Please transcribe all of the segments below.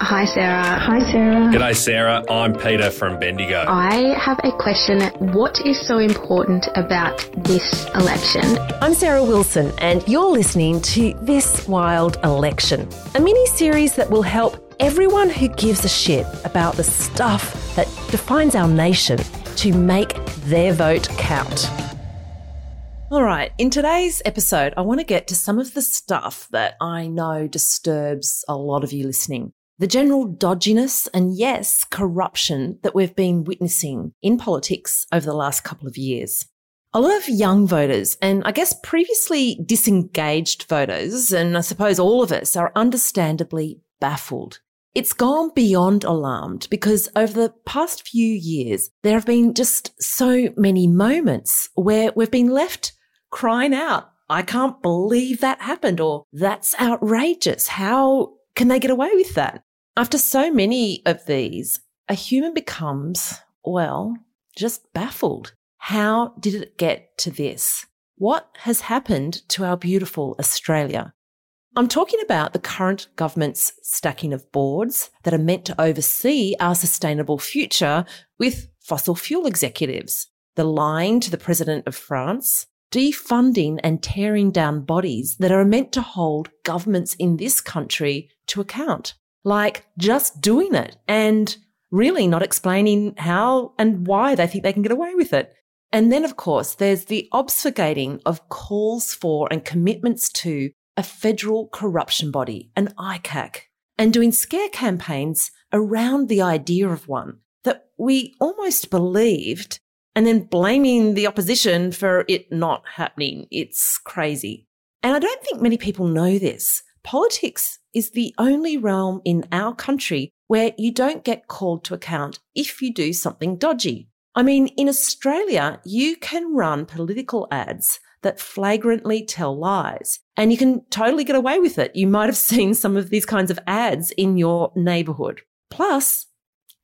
Hi, Sarah. Hi, Sarah. G'day, Sarah. I'm Peter from Bendigo. I have a question. What is so important about this election? I'm Sarah Wilson, and you're listening to This Wild Election, a mini series that will help everyone who gives a shit about the stuff that defines our nation to make their vote count. All right, in today's episode, I want to get to some of the stuff that I know disturbs a lot of you listening the general dodginess and yes, corruption that we've been witnessing in politics over the last couple of years. A lot of young voters and I guess previously disengaged voters, and I suppose all of us are understandably baffled. It's gone beyond alarmed because over the past few years, there have been just so many moments where we've been left crying out, I can't believe that happened, or that's outrageous. How can they get away with that? After so many of these, a human becomes, well, just baffled. How did it get to this? What has happened to our beautiful Australia? I'm talking about the current government's stacking of boards that are meant to oversee our sustainable future with fossil fuel executives, the lying to the President of France, defunding and tearing down bodies that are meant to hold governments in this country to account like just doing it and really not explaining how and why they think they can get away with it. And then, of course, there's the obfuscating of calls for and commitments to a federal corruption body, an ICAC, and doing scare campaigns around the idea of one that we almost believed and then blaming the opposition for it not happening. It's crazy. And I don't think many people know this. Politics is the only realm in our country where you don't get called to account if you do something dodgy. I mean, in Australia, you can run political ads that flagrantly tell lies and you can totally get away with it. You might have seen some of these kinds of ads in your neighborhood. Plus,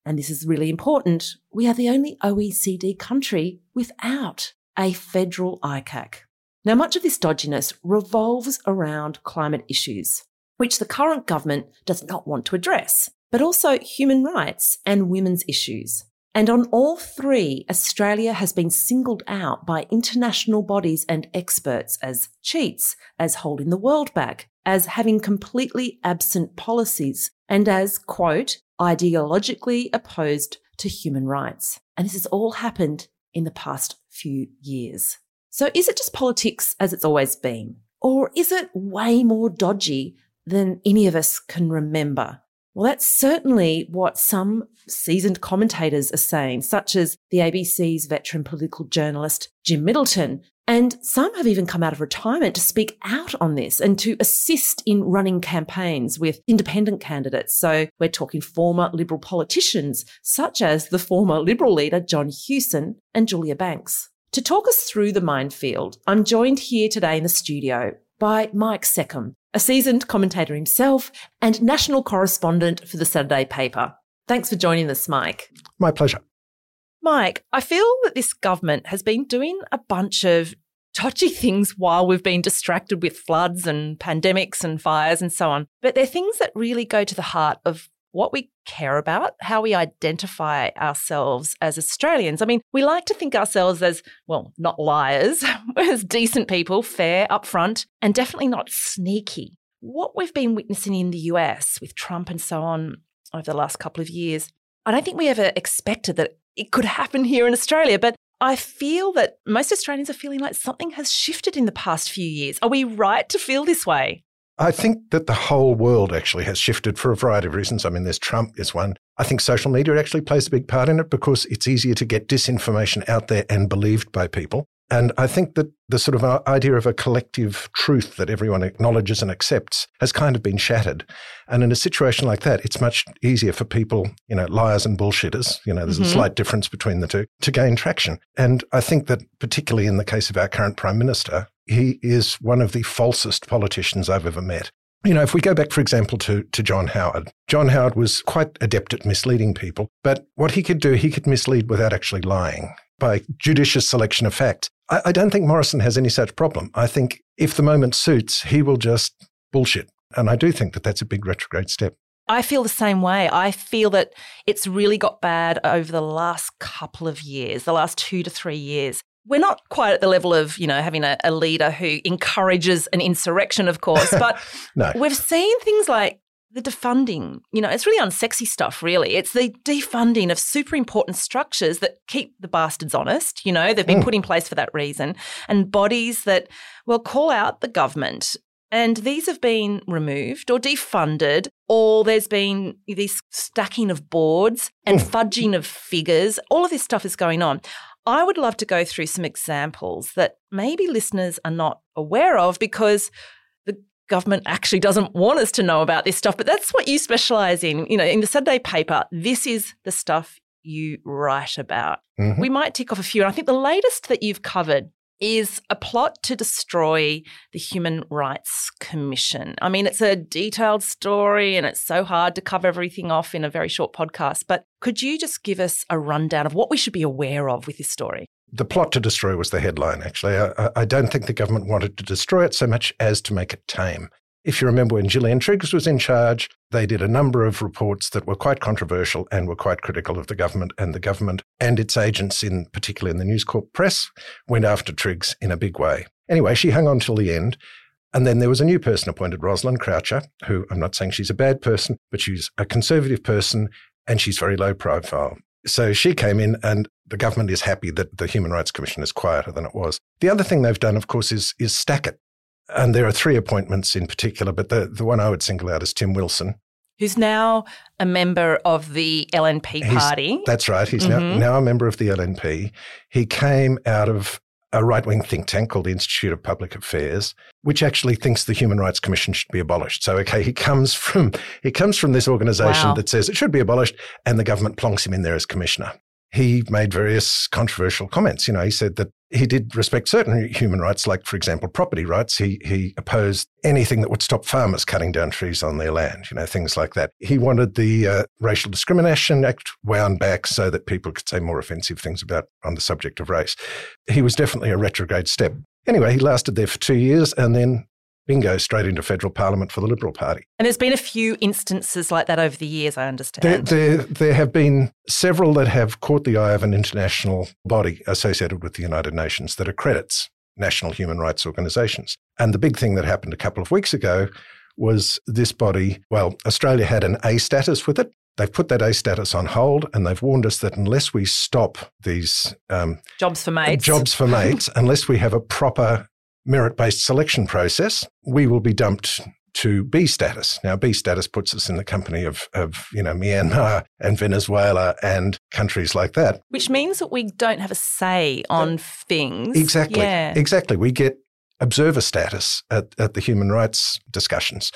and this is really important, we are the only OECD country without a federal ICAC. Now, much of this dodginess revolves around climate issues, which the current government does not want to address, but also human rights and women's issues. And on all three, Australia has been singled out by international bodies and experts as cheats, as holding the world back, as having completely absent policies, and as, quote, ideologically opposed to human rights. And this has all happened in the past few years. So is it just politics as it's always been? Or is it way more dodgy than any of us can remember? Well, that's certainly what some seasoned commentators are saying, such as the ABC's veteran political journalist Jim Middleton. And some have even come out of retirement to speak out on this and to assist in running campaigns with independent candidates. So we're talking former Liberal politicians, such as the former Liberal leader John Hewson and Julia Banks. To talk us through the minefield, I'm joined here today in the studio by Mike Seccombe, a seasoned commentator himself and national correspondent for the Saturday paper. Thanks for joining us, Mike. My pleasure. Mike, I feel that this government has been doing a bunch of touchy things while we've been distracted with floods and pandemics and fires and so on. But they're things that really go to the heart of what we care about, how we identify ourselves as Australians. I mean, we like to think ourselves as, well, not liars, as decent people, fair, upfront, and definitely not sneaky. What we've been witnessing in the US with Trump and so on over the last couple of years, I don't think we ever expected that it could happen here in Australia. But I feel that most Australians are feeling like something has shifted in the past few years. Are we right to feel this way? I think that the whole world actually has shifted for a variety of reasons. I mean, there's Trump is one. I think social media actually plays a big part in it because it's easier to get disinformation out there and believed by people. And I think that the sort of idea of a collective truth that everyone acknowledges and accepts has kind of been shattered. And in a situation like that, it's much easier for people, you know, liars and bullshitters, you know, there's mm-hmm. a slight difference between the two, to gain traction. And I think that particularly in the case of our current prime minister, he is one of the falsest politicians I've ever met. You know, if we go back, for example, to, to John Howard, John Howard was quite adept at misleading people, but what he could do, he could mislead without actually lying by judicious selection of facts. I, I don't think Morrison has any such problem. I think if the moment suits, he will just bullshit. And I do think that that's a big retrograde step. I feel the same way. I feel that it's really got bad over the last couple of years, the last two to three years we're not quite at the level of, you know, having a, a leader who encourages an insurrection, of course, but no. we've seen things like the defunding. You know, it's really unsexy stuff, really. It's the defunding of super important structures that keep the bastards honest. You know, they've been mm. put in place for that reason, and bodies that, will call out the government. And these have been removed or defunded, or there's been this stacking of boards and mm. fudging of figures. All of this stuff is going on. I would love to go through some examples that maybe listeners are not aware of because the government actually doesn't want us to know about this stuff. But that's what you specialize in. You know, in the Saturday paper, this is the stuff you write about. Mm-hmm. We might tick off a few. And I think the latest that you've covered is a plot to destroy the Human Rights Commission. I mean, it's a detailed story and it's so hard to cover everything off in a very short podcast. But could you just give us a rundown of what we should be aware of with this story? The plot to destroy was the headline, actually. I, I don't think the government wanted to destroy it so much as to make it tame. If you remember when Gillian Triggs was in charge, they did a number of reports that were quite controversial and were quite critical of the government. And the government and its agents, in particular in the News Corp press, went after Triggs in a big way. Anyway, she hung on till the end. And then there was a new person appointed, Rosalind Croucher, who I'm not saying she's a bad person, but she's a conservative person and she's very low profile. So she came in, and the government is happy that the Human Rights Commission is quieter than it was. The other thing they've done, of course, is, is stack it. And there are three appointments in particular, but the, the one I would single out is Tim Wilson. Who's now a member of the LNP party. He's, that's right. He's mm-hmm. now, now a member of the LNP. He came out of a right wing think tank called the Institute of Public Affairs, which actually thinks the Human Rights Commission should be abolished. So, okay, he comes from he comes from this organization wow. that says it should be abolished, and the government plonks him in there as commissioner he made various controversial comments. You know, he said that he did respect certain human rights, like, for example, property rights. He, he opposed anything that would stop farmers cutting down trees on their land, you know, things like that. He wanted the uh, Racial Discrimination Act wound back so that people could say more offensive things about on the subject of race. He was definitely a retrograde step. Anyway, he lasted there for two years and then bingo, straight into federal parliament for the Liberal Party. And there's been a few instances like that over the years, I understand. There, there, there, have been several that have caught the eye of an international body associated with the United Nations that accredits national human rights organisations. And the big thing that happened a couple of weeks ago was this body, well, Australia had an A status with it. They've put that A status on hold and they've warned us that unless we stop these um, jobs for mates, jobs for mates, unless we have a proper merit based selection process, we will be dumped to B status. Now, B status puts us in the company of, of, you know, Myanmar and Venezuela and countries like that. Which means that we don't have a say on uh, things. Exactly. Yeah. Exactly. We get observer status at, at the human rights discussions.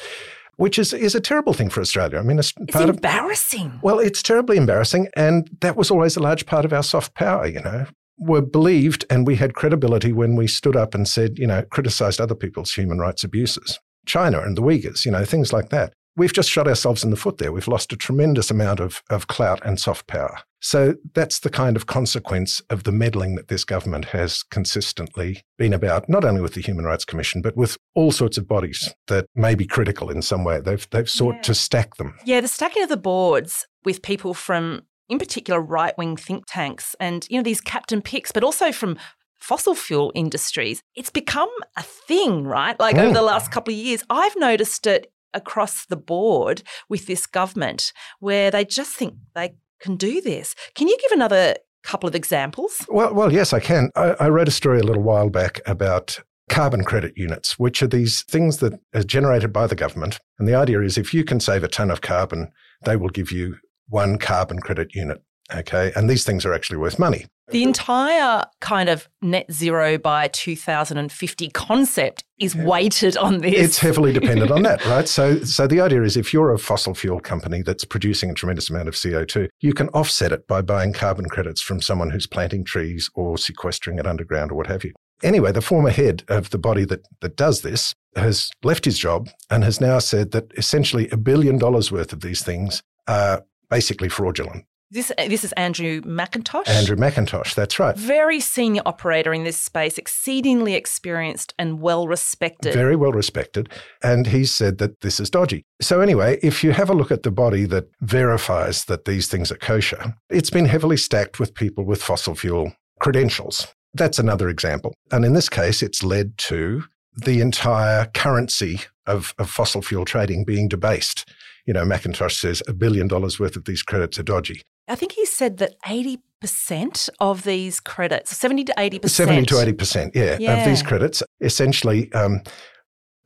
Which is, is a terrible thing for Australia. I mean, it's, it's embarrassing. Of, well, it's terribly embarrassing. And that was always a large part of our soft power, you know were believed and we had credibility when we stood up and said, you know, criticized other people's human rights abuses. China and the Uyghurs, you know, things like that. We've just shot ourselves in the foot there. We've lost a tremendous amount of, of clout and soft power. So that's the kind of consequence of the meddling that this government has consistently been about, not only with the Human Rights Commission, but with all sorts of bodies that may be critical in some way. They've, they've sought yeah. to stack them. Yeah, the stacking of the boards with people from in particular right wing think tanks and you know these captain picks, but also from fossil fuel industries. It's become a thing, right? Like mm. over the last couple of years, I've noticed it across the board with this government where they just think they can do this. Can you give another couple of examples? Well, well, yes, I can. I, I wrote a story a little while back about carbon credit units, which are these things that are generated by the government. And the idea is if you can save a ton of carbon, they will give you one carbon credit unit. Okay. And these things are actually worth money. The entire kind of net zero by 2050 concept is weighted on this. It's heavily dependent on that, right? So, so the idea is if you're a fossil fuel company that's producing a tremendous amount of CO2, you can offset it by buying carbon credits from someone who's planting trees or sequestering it underground or what have you. Anyway, the former head of the body that, that does this has left his job and has now said that essentially a billion dollars worth of these things are basically fraudulent. This uh, this is Andrew McIntosh. Andrew McIntosh, that's right. Very senior operator in this space, exceedingly experienced and well respected. Very well respected. And he said that this is dodgy. So, anyway, if you have a look at the body that verifies that these things are kosher, it's been heavily stacked with people with fossil fuel credentials. That's another example. And in this case, it's led to the entire currency of, of fossil fuel trading being debased. You know, McIntosh says a billion dollars worth of these credits are dodgy. I think he said that 80% of these credits, 70 to 80%. 70 to 80%, yeah, Yeah. of these credits. Essentially, um,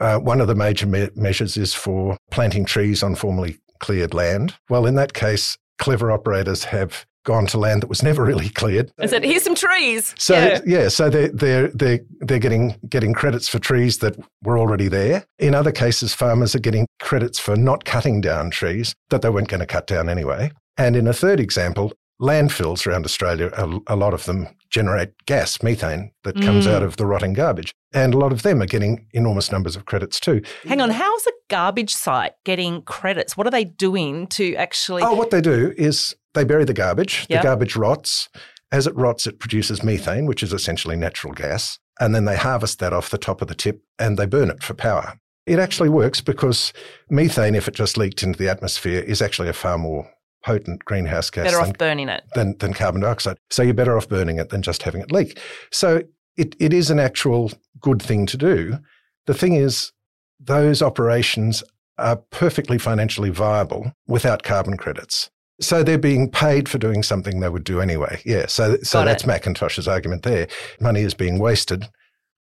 uh, one of the major me- measures is for planting trees on formerly cleared land. Well, in that case, clever operators have gone to land that was never really cleared. And said, here's some trees. So Yeah. yeah, so they're they're they're they're getting getting credits for trees that were already there. In other cases, farmers are getting credits for not cutting down trees that they weren't going to cut down anyway. And in a third example, landfills around Australia, a, a lot of them generate gas, methane, that comes Mm. out of the rotting garbage, and a lot of them are getting enormous numbers of credits too. Hang on, how's a garbage site getting credits? What are they doing to actually? Oh, what they do is they bury the garbage. Yep. The garbage rots. As it rots, it produces methane, which is essentially natural gas. And then they harvest that off the top of the tip and they burn it for power. It actually works because methane, if it just leaked into the atmosphere, is actually a far more potent greenhouse gas better than, off burning it. than, than carbon dioxide. So you're better off burning it than just having it leak. So it, it is an actual good thing to do. The thing is, those operations are perfectly financially viable without carbon credits. So they're being paid for doing something they would do anyway. Yeah. So, so Got that's it. McIntosh's argument there. Money is being wasted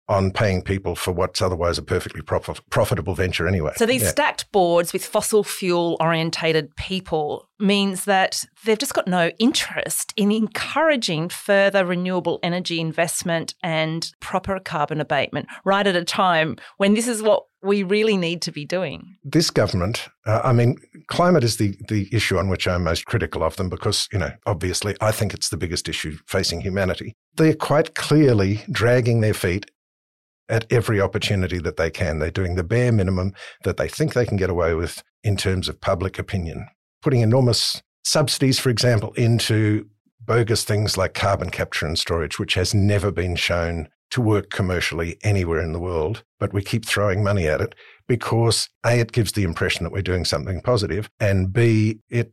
on paying people for what's otherwise a perfectly prof- profitable venture anyway. So these Yeah. stacked boards with fossil fuel orientated people means that they've just got no interest in encouraging further renewable energy investment and proper carbon abatement right at a time when this is what we really need to be doing. this government, uh, I mean, climate is the, the issue on which I'm most critical of them because, you know, obviously I think it's the biggest issue facing humanity. They're quite clearly dragging their feet at every opportunity that they can. They're doing the bare minimum that they think they can get away with in terms of public opinion, putting enormous subsidies, for example, into bogus things like carbon capture and storage, which has never been shown to work commercially anywhere in the world, but we keep throwing money at it because A, it gives the impression that we're doing something positive, and B, it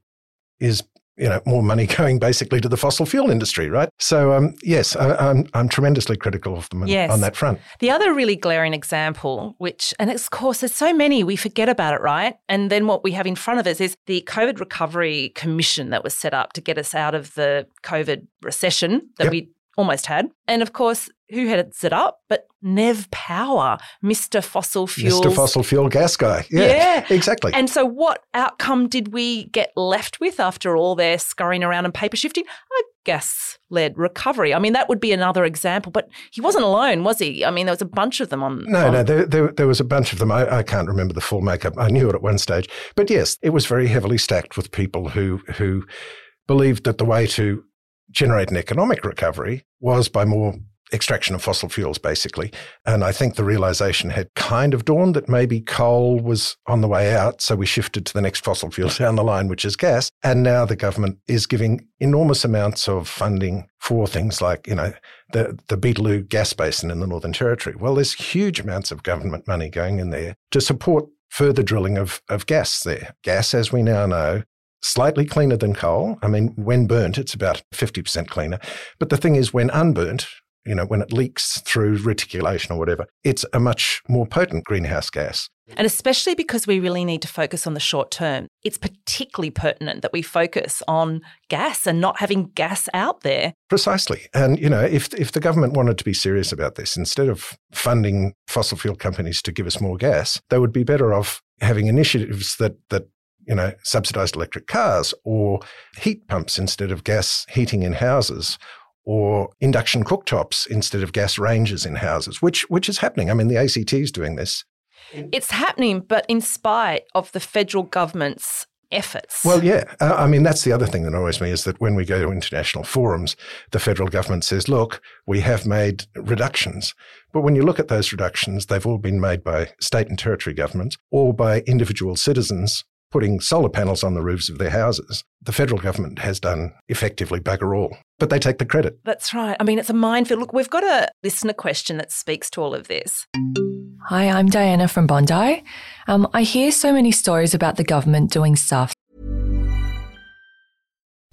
is you know more money going basically to the fossil fuel industry, right? So um, yes, I, I'm I'm tremendously critical of them on- Yes. on that front. The other really glaring example, which, and of course, there's so many, we forget about it, right? And then what we have in front of us is the COVID Recovery Commission that was set up to get us out of the COVID recession that Yep. we almost had. And of course, who heads it set up? But Nev Power, Mr. Fossil Fuels. Mr. Fossil Fuel Gas Guy. Yeah, Yeah. exactly. And so, what outcome did we get left with after all their scurrying around and paper shifting? A gas led recovery. I mean, that would be another example, but he wasn't alone, was he? I mean, there was a bunch of them on. No, on- no, there, there, there was a bunch of them. I, I can't remember the full makeup. I knew it at one stage. But yes, it was very heavily stacked with people who, who believed that the way to generate an economic recovery was by more extraction of fossil fuels, basically. And I think the realization had kind of dawned that maybe coal was on the way out. So we shifted to the next fossil fuel down the line, which is gas. And now the government is giving enormous amounts of funding for things like, you know, the, the Beetaloo gas basin in the Northern Territory. Well, there's huge amounts of government money going in there to support further drilling of, of gas there. Gas, as we now know, slightly cleaner than coal. I mean, when burnt, it's about 50% cleaner. But the thing is, when unburnt, you know, when it leaks through reticulation or whatever, it's a much more potent greenhouse gas. And especially because we really need to focus on the short term, it's particularly pertinent that we focus on gas and not having gas out there. Precisely. And, you know, if, if the government wanted to be serious about this, instead of funding fossil fuel companies to give us more gas, they would be better off having initiatives that, that you know, subsidized electric cars or heat pumps instead of gas heating in houses or induction cooktops instead of gas ranges in houses, which which is happening. I mean, the ACT is doing this. It's happening, but in spite of the federal government's efforts. Well, yeah. Uh, I mean, that's the other thing that annoys me is that when we go to international forums, the federal government says, look, we have made reductions. But when you look at those reductions, they've all been made by state and territory governments or by individual citizens putting solar panels on the roofs of their houses. The federal government has done effectively bugger all, but they take the credit. That's right. I mean, it's a minefield. Look, we've got a listener question that speaks to all of this. Hi, I'm Diana from Bondi. Um, I hear so many stories about the government doing stuff.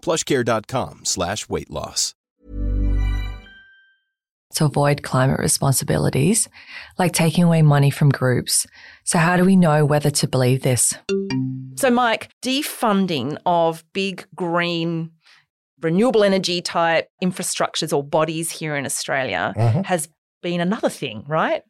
plushcare.com slash weight loss. To avoid climate responsibilities, like taking away money from groups. So, how do we know whether to believe this? So, Mike, defunding of big green renewable energy type infrastructures or bodies here in Australia Mhm. has been another thing, right?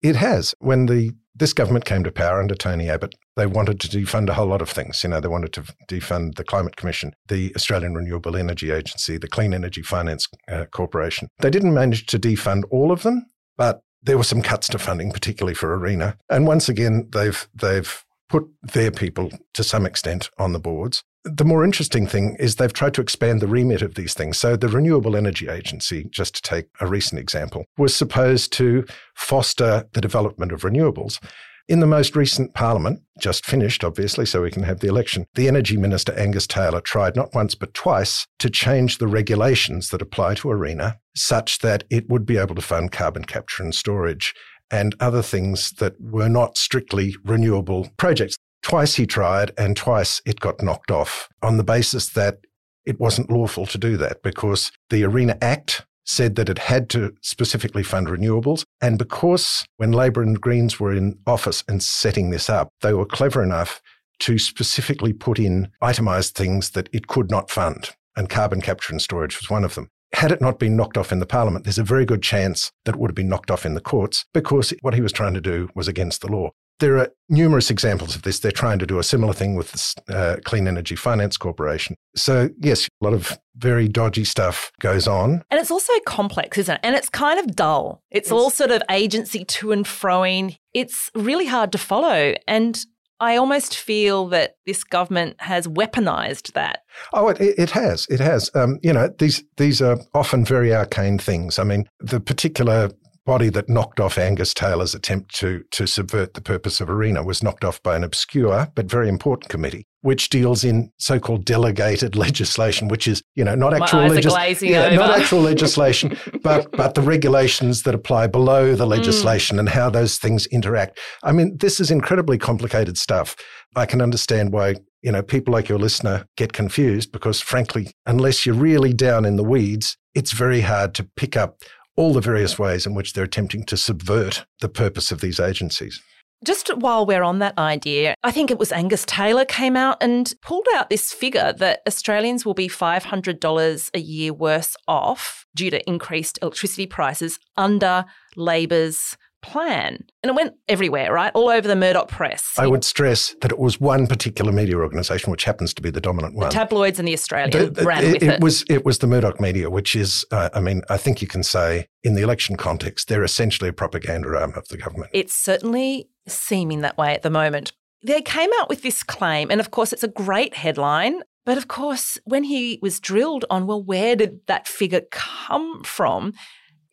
It has. When the this government came to power under Tony Abbott, they wanted to defund a whole lot of things. You know, they wanted to defund the Climate Commission, the Australian Renewable Energy Agency, the Clean Energy Finance uh, Corporation. They didn't manage to defund all of them, but there were some cuts to funding, particularly for ARENA. And once again, they've they've put their people to some extent on the boards. The more interesting thing is they've tried to expand the remit of these things. So the Renewable Energy Agency, just to take a recent example, was supposed to foster the development of renewables. In the most recent parliament, just finished, obviously, so we can have the election, the Energy Minister Angus Taylor tried not once but twice to change the regulations that apply to ARENA such that it would be able to fund carbon capture and storage and other things that were not strictly renewable projects. Twice he tried, and twice it got knocked off on the basis that it wasn't lawful to do that because the ARENA Act said that it had to specifically fund renewables. And because when Labor and Greens were in office and setting this up, they were clever enough to specifically put in itemized things that it could not fund. And carbon capture and storage was one of them. Had it not been knocked off in the parliament, there's a very good chance that it would have been knocked off in the courts because what he was trying to do was against the law. There are numerous examples of this. They're trying to do a similar thing with the uh, Clean Energy Finance Corporation. So, yes, a lot of very dodgy stuff goes on. And it's also complex, isn't it? And it's kind of dull. It's all sort of agency to and froing. It's really hard to follow. And I almost feel that this government has weaponized that. Oh, it, it has. It has. Um, you know, these these are often very arcane things. I mean, the particular body that knocked off Angus Taylor's attempt to to subvert the purpose of ARENA was knocked off by an obscure but very important committee, which deals in so-called delegated legislation, which is you know not actual eyes are legis- yeah, not actual legislation, but but the regulations that apply below Mm. the legislation and how those things interact. I mean, this is incredibly complicated stuff. I can understand why you know people like your listener get confused because frankly, unless you're really down in the weeds, it's very hard to pick up all the various ways in which they're attempting to subvert the purpose of these agencies. Just while we're on that idea, I think it was Angus Taylor came out and pulled out this figure that Australians will be $500 a year worse off due to increased electricity prices under Labor's plan. And it went everywhere, right? All over the Murdoch press. I would stress that it was one particular media organisation, which happens to be the dominant one. The tabloids and the Australian The- ran it, with it. it was it was the Murdoch media, which is, uh, I mean, I think you can say in the election context, they're essentially a propaganda arm of the government. It's certainly seeming that way at the moment. They came out with this claim, and of course, it's a great headline. But of course, when he was drilled on, well, where did that figure come from?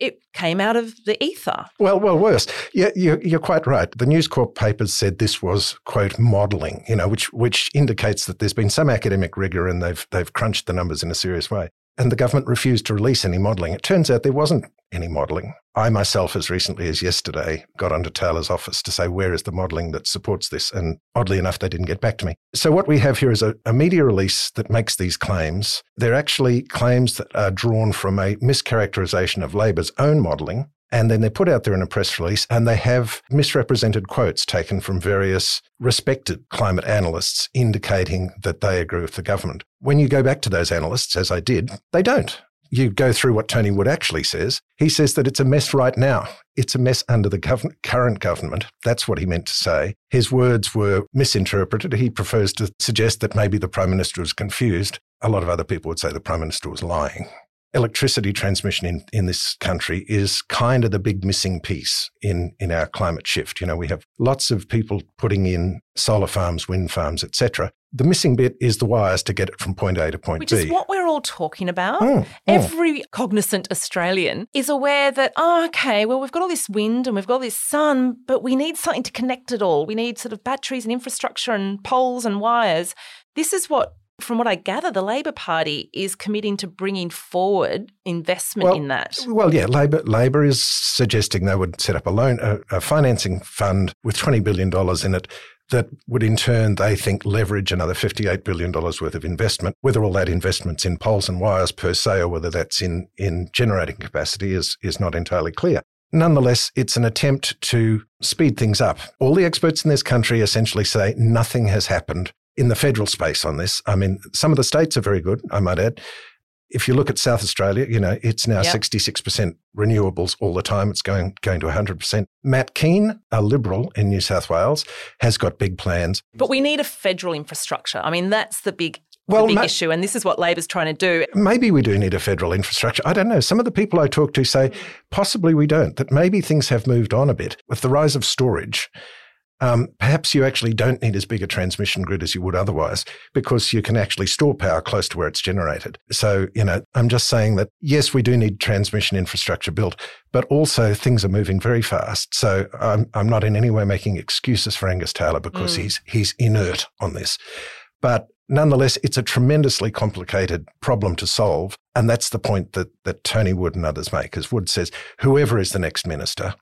It came out of the ether. Well, well, worse. Yeah, you're, you're quite right. The News Corp papers said this was quote modelling, you know, which which indicates that there's been some academic rigor and they've they've crunched the numbers in a serious way. And the government refused to release any modelling. It turns out there wasn't any modelling. I myself, as recently as yesterday, got onto Taylor's office to say, where is the modelling that supports this? And oddly enough, they didn't get back to me. So, what we have here is a, a media release that makes these claims. They're actually claims that are drawn from a mischaracterization of Labor's own modelling. And then they're put out there in a press release and they have misrepresented quotes taken from various respected climate analysts indicating that they agree with the government. When you go back to those analysts, as I did, they don't you go through what Tony Wood actually says, he says that it's a mess right now. It's a mess under the gov- current government. That's what he meant to say. His words were misinterpreted. He prefers to suggest that maybe the Prime Minister was confused. A lot of other people would say the Prime Minister was lying. Electricity transmission in, in this country is kind of the big missing piece in, in our climate shift. You know, we have lots of people putting in solar farms, wind farms, etc. The missing bit is the wires to get it from point A to point Which B. is what we're all talking about. Mm, mm. Every cognizant Australian is aware that, oh, okay, well, we've got all this wind and we've got all this sun, but we need something to connect it all. We need sort of batteries and infrastructure and poles and wires. This is what, from what I gather, the Labor Party is committing to bringing forward investment Well, in that. Well, yeah, Labor Labor is suggesting they would set up a loan, a, a financing fund with twenty billion dollars in it. That would in turn, they think, leverage another $58 billion worth of investment. Whether all that investment's in poles and wires per se or whether that's in, in generating capacity is, is not entirely clear. Nonetheless, it's an attempt to speed things up. All the experts in this country essentially say nothing has happened in the federal space on this. I mean, some of the states are very good, I might add. If you look at South Australia, you know, it's now Yep. 66% renewables all the time. It's going, going to 100%. Matt Kean, a Liberal in New South Wales, has got big plans. But we need a federal infrastructure. I mean, that's the big, Well, big ma- issue. And this is what Labor's trying to do. Maybe we do need a federal infrastructure. I don't know. Some of the people I talk to say possibly we don't, that maybe things have moved on a bit. With the rise of storage, um, perhaps you actually don't need as big a transmission grid as you would otherwise because you can actually store power close to where it's generated. So, you know, I'm just saying that yes, we do need transmission infrastructure built, but also things are moving very fast. So I'm, I'm not in any way making excuses for Angus Taylor because Mm. he's, he's inert on this. But nonetheless, it's a tremendously complicated problem to solve. And that's the point that, that Tony Wood and others make. As Wood says, whoever is the next minister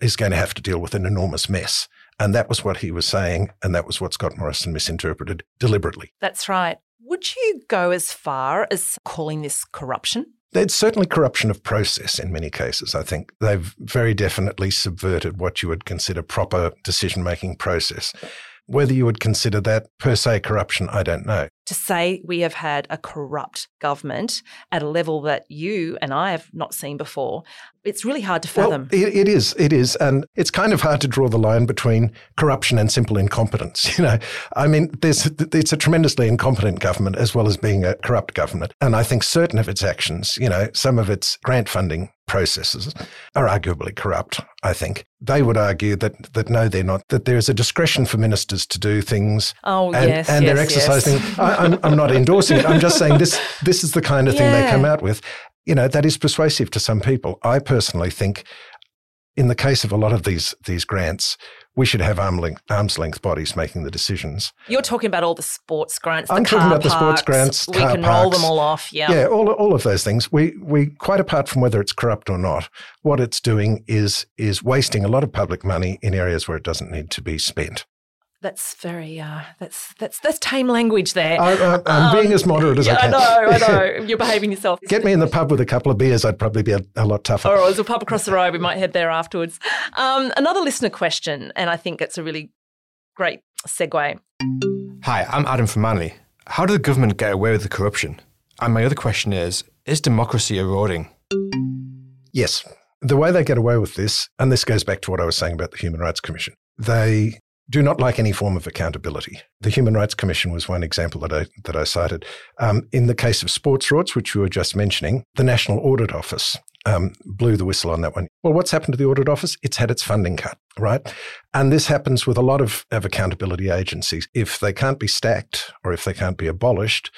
is going to have to deal with an enormous mess. And that was what he was saying. And that was what Scott Morrison misinterpreted deliberately. That's right. Would you go as far as calling this corruption? It's certainly corruption of process in many cases. I think they've very definitely subverted what you would consider proper decision making process. Whether you would consider that per se corruption, I don't know. To say we have had a corrupt government at a level that you and I have not seen before, it's really hard to fathom. Well, it, it is. It is. And it's kind of hard to draw the line between corruption and simple incompetence. You know, I mean, there's, it's a tremendously incompetent government as well as being a corrupt government. And I think certain of its actions, you know, some of its grant funding processes are arguably corrupt, I think. They would argue that, that no, they're not, that there's a discretion for ministers to do things. Oh, and, yes, and they're yes, yes. exercising. I, I'm, I'm not endorsing it. I'm just saying this, this is the kind of thing they Yeah. come out with you know that is persuasive to some people. I personally think, in the case of a lot of these these grants, we should have arm length, arm's length bodies making the decisions. You're talking about all the sports grants. I'm talking about the sports grants, We car can roll them all off. Yeah. Yeah, all all of those things. We we quite apart from whether it's corrupt or not, what it's doing is is wasting a lot of public money in areas where it doesn't need to be spent. That's very uh, that's that's that's tame language there. I, I, I'm being as moderate as yeah, I can. I know, I know. You're behaving yourself. Get me in the pub with a couple of beers, I'd probably be a, a lot tougher. Or there's a pub across the road. We might head there afterwards. Um, another listener question, and I think it's a really great segue. Hi, I'm Adam from Manly. How did the government get away with the corruption? And my other question is Is democracy eroding? Yes. The way they get away with this, and this goes back to what I was saying about the Human Rights Commission, they do not like any form of accountability. The Human Rights Commission was one example that I, that I cited. Um, in the case of sports rorts, which you were just mentioning, the National Audit Office um, blew the whistle on that one. Well, what's happened to the Audit Office? It's had its funding cut, right? And this happens with a lot of, of accountability agencies. If they can't be stacked or if they can't be abolished,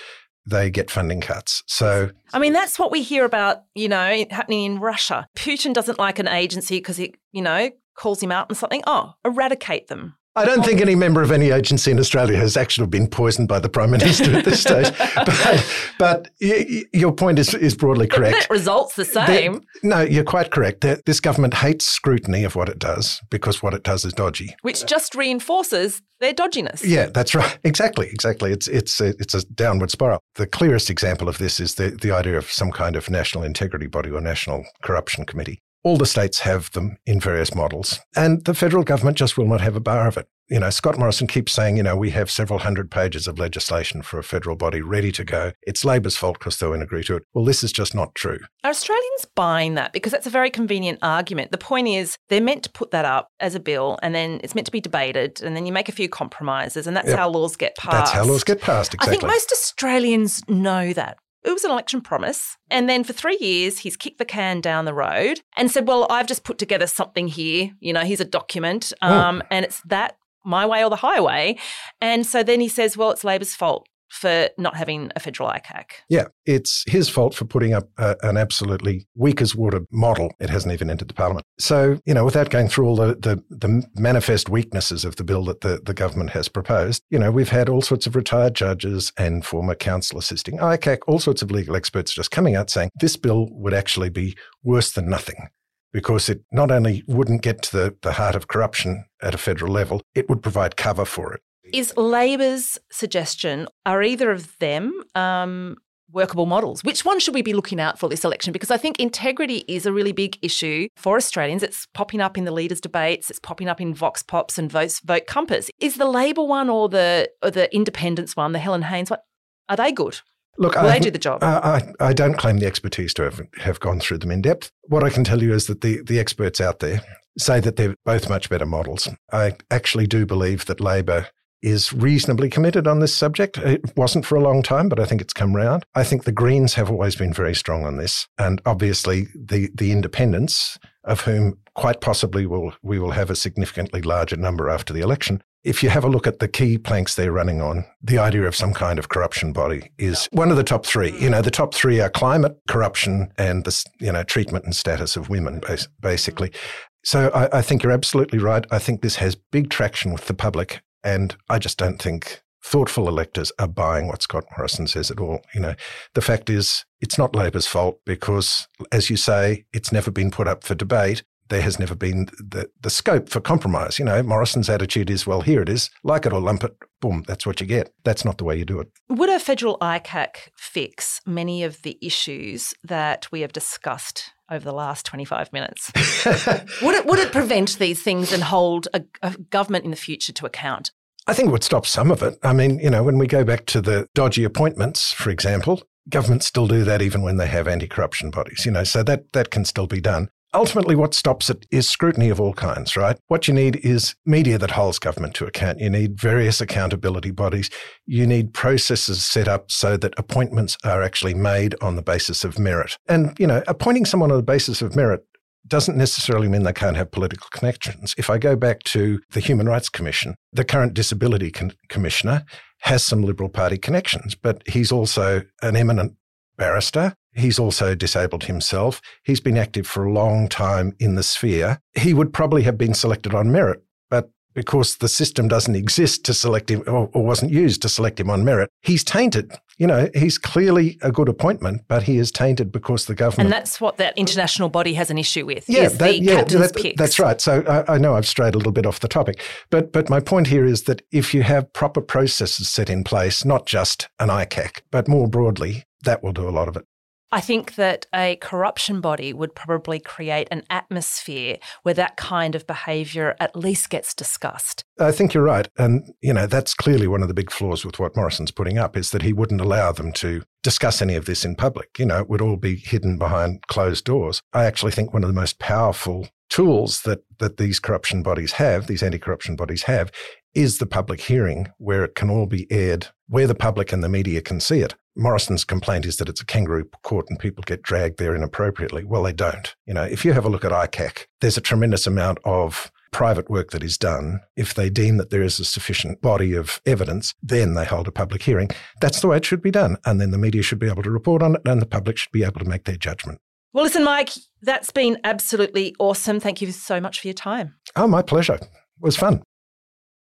they get funding cuts. So, I mean, that's what we hear about, you know, happening in Russia. Putin doesn't like an agency because it, you know, calls him out on something. Oh, eradicate them. I don't think any member of any agency in Australia has actually been poisoned by the Prime Minister at this stage. But, but y- y- your point is, is broadly correct. Net result's the same. There- no, you're quite correct. There- This government hates scrutiny of what it does because what it does is dodgy. which just reinforces their dodginess. Yeah, that's right. Exactly, exactly. It's it's a, it's a downward spiral. The clearest example of this is the the idea of some kind of national integrity body or national corruption committee. All the states have them in various models, and the federal government just will not have a bar of it. You know, Scott Morrison keeps saying, you know, we have several hundred pages of legislation for a federal body ready to go. It's Labor's fault because they won't agree to it. Well, this is just not true. Are Australians buying that? Because that's a very convenient argument. The point is, they're meant to put that up as a bill and then it's meant to be debated and then you make a few compromises and that's Yep. how laws get passed. That's how laws get passed. Exactly. I think most Australians know that. It was an election promise. And then for three years, he's kicked the can down the road and said, Well, I've just put together something here. You know, here's a document. Oh. Um, And it's that, my way or the highway. And so then he says, Well, it's Labor's fault for not having a federal ICAC. Yeah, it's his fault for putting up a, an absolutely weak as water model. It hasn't even entered the parliament. So, you know, without going through all the, the, the manifest weaknesses of the bill that the, the government has proposed, you know, we've had all sorts of retired judges and former counsel assisting ICAC, all sorts of legal experts just coming out saying this bill would actually be worse than nothing because it not only wouldn't get to the, the heart of corruption at a federal level, it would provide cover for it. Is Labor's suggestion, are either of them um, workable models? Which one should we be looking out for this election? Because I think integrity is a really big issue for Australians. It's popping up in the leaders' debates, it's popping up in Vox Pops and Vote, Vote Compass. Is the Labor one or the, or the Independence one, the Helen Haines one, are they good? Look, Will I, they do the job? I, I, I don't claim the expertise to have, have gone through them in depth. What I can tell you is that the, the experts out there say that they're both much better models. I actually do believe that Labor is reasonably committed on this subject. It wasn't for a long time, but I think it's come round. I think the Greens have always been very strong on this. And obviously, the, the independents, of whom quite possibly will, we will have a significantly larger number after the election, if you have a look at the key planks they're running on, the idea of some kind of corruption body is one of the top three. You know, the top three are climate, corruption, and the you know treatment and status of women, basically. Mm-hmm. So I, I think you're absolutely right. I think this has big traction with the public, and I just don't think thoughtful electors are buying what Scott Morrison says at all. You know, the fact is, it's not Labor's fault because, as you say, it's never been put up for debate there has never been the, the scope for compromise. You know, Morrison's attitude is, well, here it is, like it or lump it, boom, that's what you get. That's not the way you do it. Would a federal ICAC fix many of the issues that we have discussed over the last 25 minutes? would, it, would it prevent these things and hold a, a government in the future to account? I think it would stop some of it. I mean, you know, when we go back to the dodgy appointments, for example, governments still do that even when they have anti-corruption bodies, you know, so that, that can still be done. Ultimately, what stops it is scrutiny of all kinds, right? What you need is media that holds government to account. You need various accountability bodies. You need processes set up so that appointments are actually made on the basis of merit. And, you know, appointing someone on the basis of merit doesn't necessarily mean they can't have political connections. If I go back to the Human Rights Commission, the current Disability Con- Commissioner has some Liberal Party connections, but he's also an eminent barrister. He's also disabled himself. He's been active for a long time in the sphere. He would probably have been selected on merit, but because the system doesn't exist to select him or, or wasn't used to select him on merit, he's tainted. You know, he's clearly a good appointment, but he is tainted because the government. And that's what that international body has an issue with. Yeah, that, the yeah, captain's that- picks. that's right. So I, I know I've strayed a little bit off the topic, but but my point here is that if you have proper processes set in place, not just an ICAC, but more broadly, that will do a lot of it. I think that a corruption body would probably create an atmosphere where that kind of behaviour at least gets discussed. I think you're right. And, you know, that's clearly one of the big flaws with what Morrison's putting up is that he wouldn't allow them to discuss any of this in public. You know, it would all be hidden behind closed doors. I actually think one of the most powerful tools that, that these corruption bodies have, these anti corruption bodies have, is the public hearing where it can all be aired, where the public and the media can see it. Morrison's complaint is that it's a kangaroo court and people get dragged there inappropriately. Well, they don't. You know, if you have a look at ICAC, there's a tremendous amount of private work that is done. If they deem that there is a sufficient body of evidence, then they hold a public hearing. That's the way it should be done. And then the media should be able to report on it and the public should be able to make their judgment. Well, listen, Mike, that's been absolutely awesome. Thank you so much for your time. Oh, my pleasure. It was fun.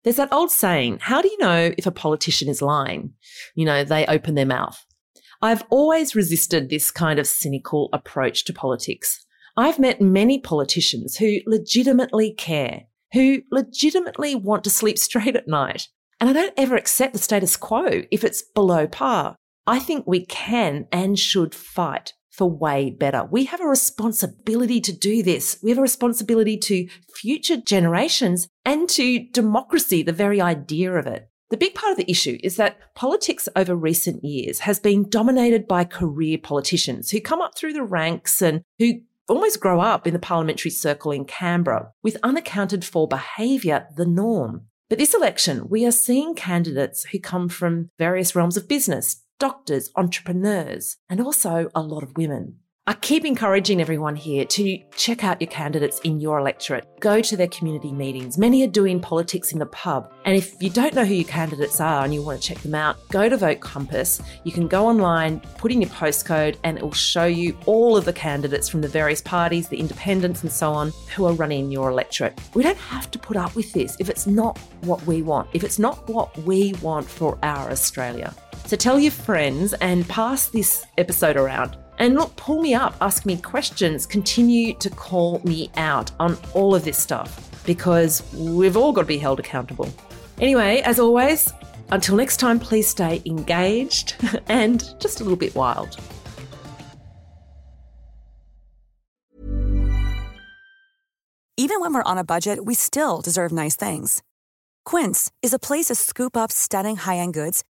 There's that old saying, how do you know if a politician is lying? You know, they open their mouth. I've always resisted this kind of cynical approach to politics. I've met many politicians who legitimately care, who legitimately want to sleep straight at night. And I don't ever accept the status quo if it's below par. I think we can and should fight for way better. We have a responsibility to do this. We have a responsibility to future generations and to democracy, the very idea of it. The big part of the issue is that politics over recent years has been dominated by career politicians who come up through the ranks and who almost grow up in the parliamentary circle in Canberra with unaccounted for behaviour the norm. But this election, we are seeing candidates who come from various realms of business, doctors, entrepreneurs, and also a lot of women. I keep encouraging everyone here to check out your candidates in your electorate. Go to their community meetings. Many are doing politics in the pub. And if you don't know who your candidates are and you want to check them out, go to Vote Compass. You can go online, put in your postcode, and it will show you all of the candidates from the various parties, the independents, and so on, who are running in your electorate. We don't have to put up with this if it's not what we want, if it's not what we want for our Australia. So tell your friends and pass this episode around. And look, pull me up, ask me questions, continue to call me out on all of this stuff because we've all got to be held accountable. Anyway, as always, until next time, please stay engaged and just a little bit wild. Even when we're on a budget, we still deserve nice things. Quince is a place to scoop up stunning high end goods